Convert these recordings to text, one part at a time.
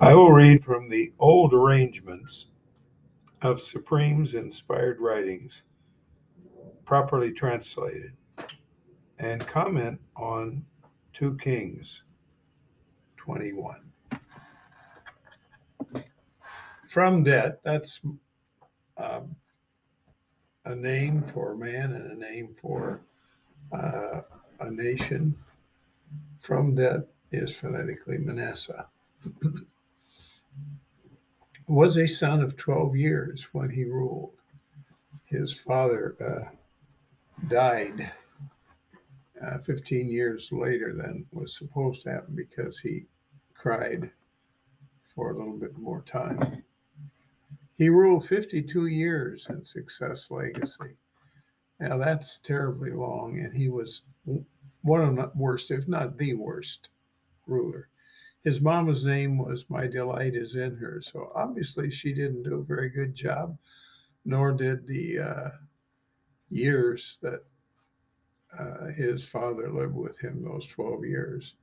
I will read from the old arrangements of Supreme's inspired writings, properly translated, and comment on 2 Kings 21. From debt, that's um, a name for a man and a name for uh, a nation. From debt is phonetically Manasseh. Was a son of 12 years when he ruled. His father uh, died uh, 15 years later than was supposed to happen because he cried for a little bit more time. He ruled 52 years in Success Legacy. Now that's terribly long, and he was one of the worst, if not the worst, ruler. His mama's name was My Delight is in Her. So obviously she didn't do a very good job, nor did the uh, years that uh, his father lived with him, those 12 years.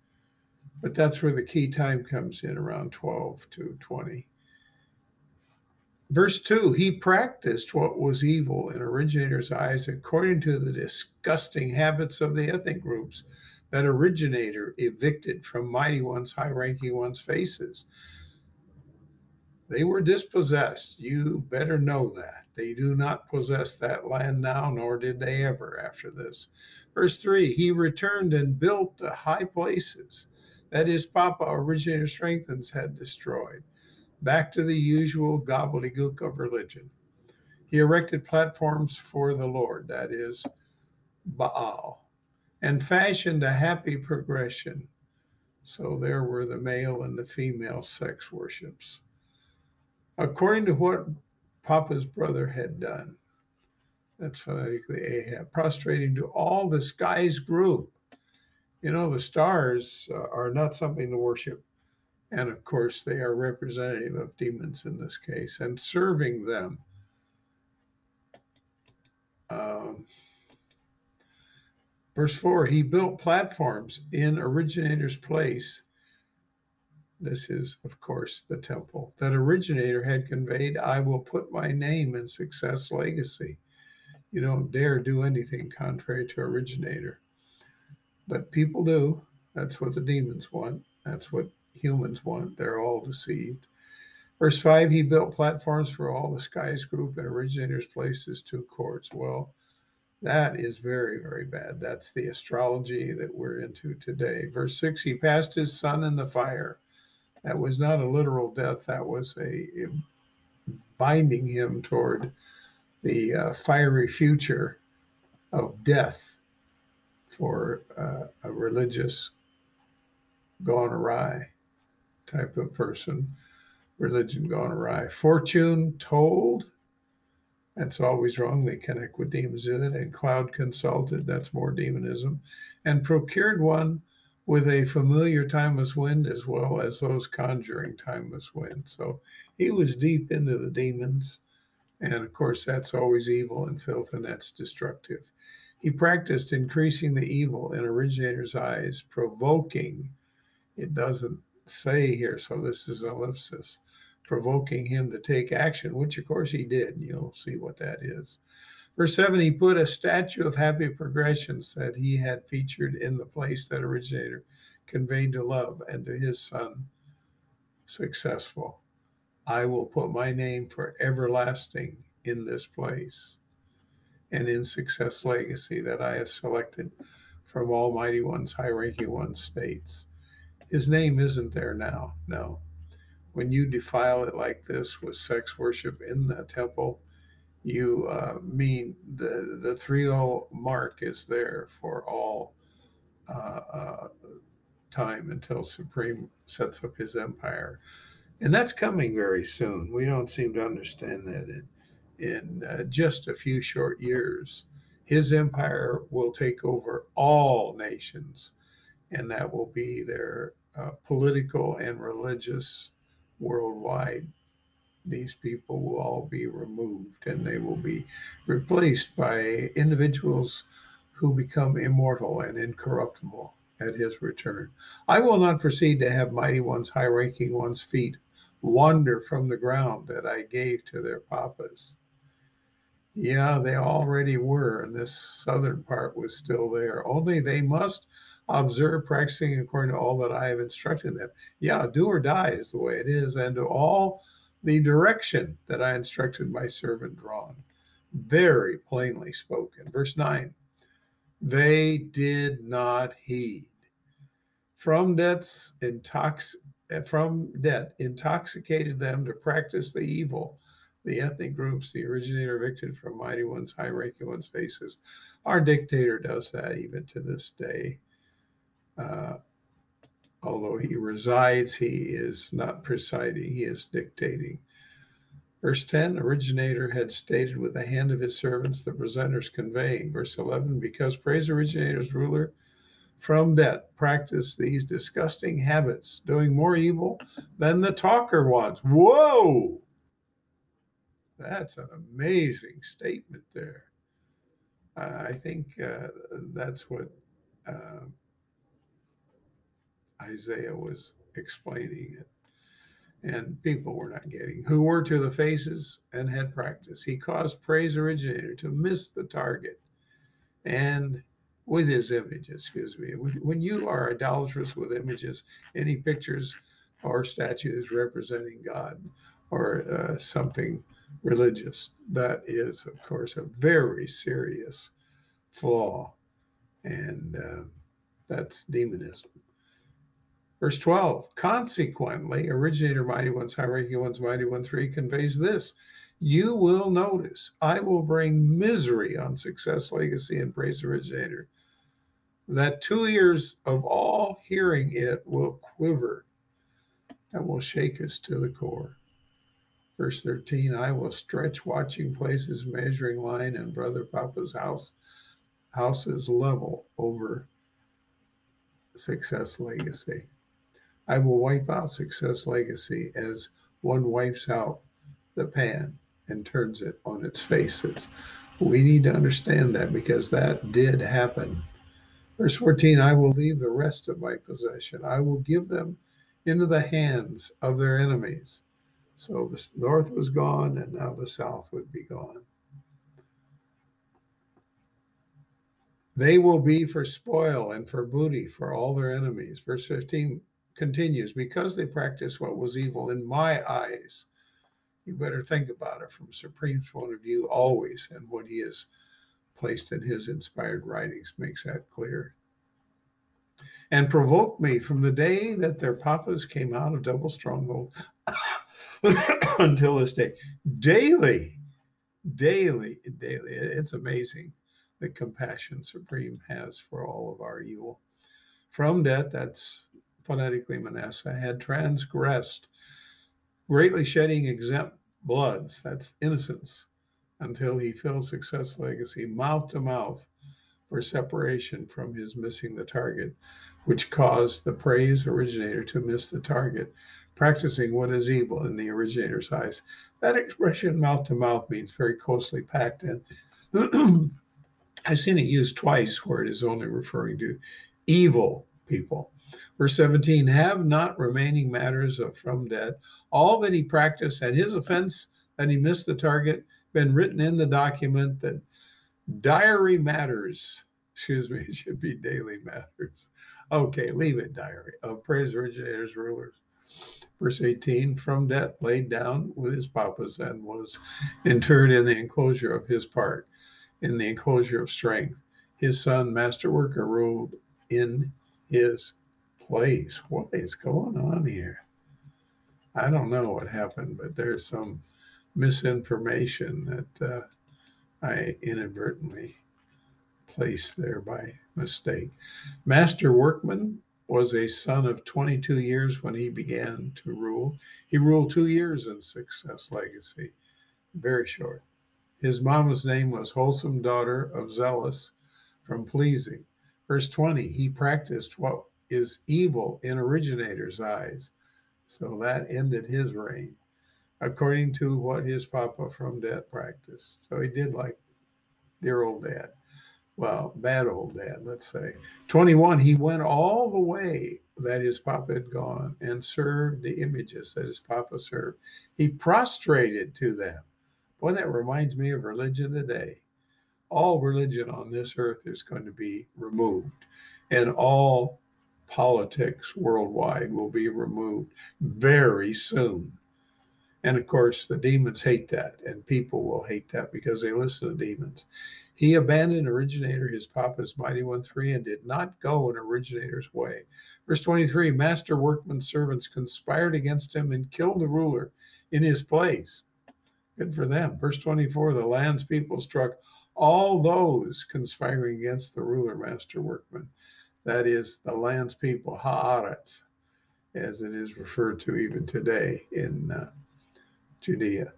But that's where the key time comes in around 12 to 20. Verse 2 He practiced what was evil in originator's eyes according to the disgusting habits of the ethnic groups that originator evicted from mighty ones, high ranking ones' faces. They were dispossessed. You better know that. They do not possess that land now, nor did they ever after this. Verse 3 He returned and built the high places that his papa, originator strengthens, had destroyed back to the usual gobbledygook of religion. He erected platforms for the Lord, that is, Baal, and fashioned a happy progression. So there were the male and the female sex worships. According to what Papa's brother had done, that's phonetically Ahab, prostrating to all the skies group. You know, the stars uh, are not something to worship and of course, they are representative of demons in this case, and serving them. Um, verse 4 He built platforms in originator's place. This is, of course, the temple that originator had conveyed. I will put my name in success legacy. You don't dare do anything contrary to originator. But people do. That's what the demons want. That's what humans want. They're all deceived. Verse 5 He built platforms for all the skies group and originators' places, two courts. Well, that is very, very bad. That's the astrology that we're into today. Verse 6 He passed his son in the fire. That was not a literal death, that was a, binding him toward the uh, fiery future of death for uh, a religious gone awry type of person. Religion gone awry. Fortune told. That's always wrong. They connect with demons in it. And cloud consulted. That's more demonism. And procured one with a familiar timeless wind as well as those conjuring timeless wind. So he was deep into the demons. And of course, that's always evil and filth, and that's destructive. He practiced increasing the evil in originator's eyes, provoking. It doesn't say here, so this is an ellipsis, provoking him to take action, which of course he did. You'll see what that is. Verse 7 He put a statue of happy progressions that he had featured in the place that originator conveyed to love and to his son successful. I will put my name for everlasting in this place and in success legacy that I have selected from Almighty One's high ranking one states. His name isn't there now. No. When you defile it like this with sex worship in the temple, you uh, mean the the three o mark is there for all uh, uh, time until Supreme sets up his empire, and that's coming very soon. We don't seem to understand that in in uh, just a few short years, his empire will take over all nations and that will be their uh, political and religious worldwide. These people will all be removed and they will be replaced by individuals who become immortal and incorruptible at his return. I will not proceed to have mighty ones, high ranking ones' feet wander from the ground that I gave to their papas. Yeah, they already were, and this southern part was still there. Only they must observe, practicing according to all that I have instructed them. Yeah, do or die is the way it is, and to all the direction that I instructed my servant drawn. Very plainly spoken. Verse 9 They did not heed. From debts intox from debt intoxicated them to practice the evil. The ethnic groups, the originator evicted from mighty ones, high ranking ones' faces. Our dictator does that even to this day. Uh, although he resides, he is not presiding, he is dictating. Verse 10 Originator had stated with the hand of his servants the presenters conveying. Verse 11 Because praise originator's ruler from debt practice these disgusting habits, doing more evil than the talker wants. Whoa! That's an amazing statement there. I think uh, that's what uh, Isaiah was explaining it. And people were not getting, who were to the faces and had practice. He caused praise originator to miss the target and with his image, excuse me. When you are idolatrous with images, any pictures or statues representing God or uh, something religious, that is, of course, a very serious flaw. And uh, that's demonism. Verse 12, consequently, originator mighty ones, ranking ones, mighty one three conveys this. You will notice I will bring misery on success, legacy, and praise originator. That two ears of all hearing it will quiver and will shake us to the core. Verse 13, I will stretch watching places, measuring line, and brother Papa's house houses level over success legacy. I will wipe out success legacy as one wipes out the pan and turns it on its faces. We need to understand that because that did happen. Verse 14 I will leave the rest of my possession, I will give them into the hands of their enemies. So the north was gone, and now the south would be gone. They will be for spoil and for booty for all their enemies. Verse 15 continues because they practice what was evil in my eyes. You better think about it from Supreme's point of view always, and what he has placed in his inspired writings makes that clear. And provoke me from the day that their papas came out of double stronghold until this day. Daily, daily, daily. It's amazing the compassion Supreme has for all of our evil. From death, that's phonetically Manasseh, had transgressed, greatly shedding exempt bloods, that's innocence, until he filled success legacy mouth to mouth for separation from his missing the target, which caused the praise originator to miss the target, practicing what is evil in the originator's eyes. That expression mouth to mouth means very closely packed in. I've seen it used twice where it is only referring to evil people. Verse 17, have not remaining matters of from debt, all that he practiced and his offense that he missed the target, been written in the document that diary matters, excuse me, it should be daily matters. Okay, leave it diary of praise originators, rulers. Verse 18, from debt laid down with his papas and was interred in the enclosure of his part, in the enclosure of strength. His son, master worker, ruled in his place. What is going on here? I don't know what happened, but there's some misinformation that uh, I inadvertently placed there by mistake. Master Workman was a son of 22 years when he began to rule. He ruled two years in Success Legacy, very short. His mama's name was Wholesome Daughter of Zealous from Pleasing. Verse 20, he practiced what is evil in originator's eyes. So that ended his reign, according to what his papa from debt practiced. So he did like dear old dad. Well, bad old dad, let's say. 21, he went all the way that his papa had gone and served the images that his papa served. He prostrated to them. Boy, that reminds me of religion today. All religion on this earth is going to be removed, and all politics worldwide will be removed very soon. And of course, the demons hate that, and people will hate that because they listen to demons. He abandoned originator, his papa's mighty one three, and did not go in originator's way. Verse 23 Master workman's servants conspired against him and killed the ruler in his place. Good for them. Verse 24 The land's people struck all those conspiring against the ruler, master workman. That is the land's people, Haaretz, as it is referred to even today in uh, Judea.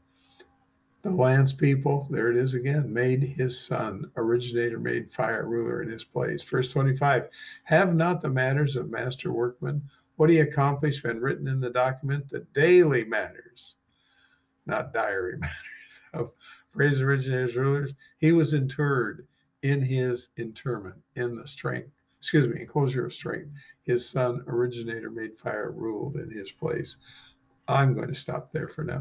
The land's people, there it is again, made his son, originator, made fire ruler in his place. Verse 25 Have not the matters of master workman, what he accomplished, been written in the document, the daily matters, not diary matters, of praise originator's rulers? He was interred in his interment, in the strength, excuse me, enclosure of strength. His son, originator, made fire, ruled in his place. I'm going to stop there for now.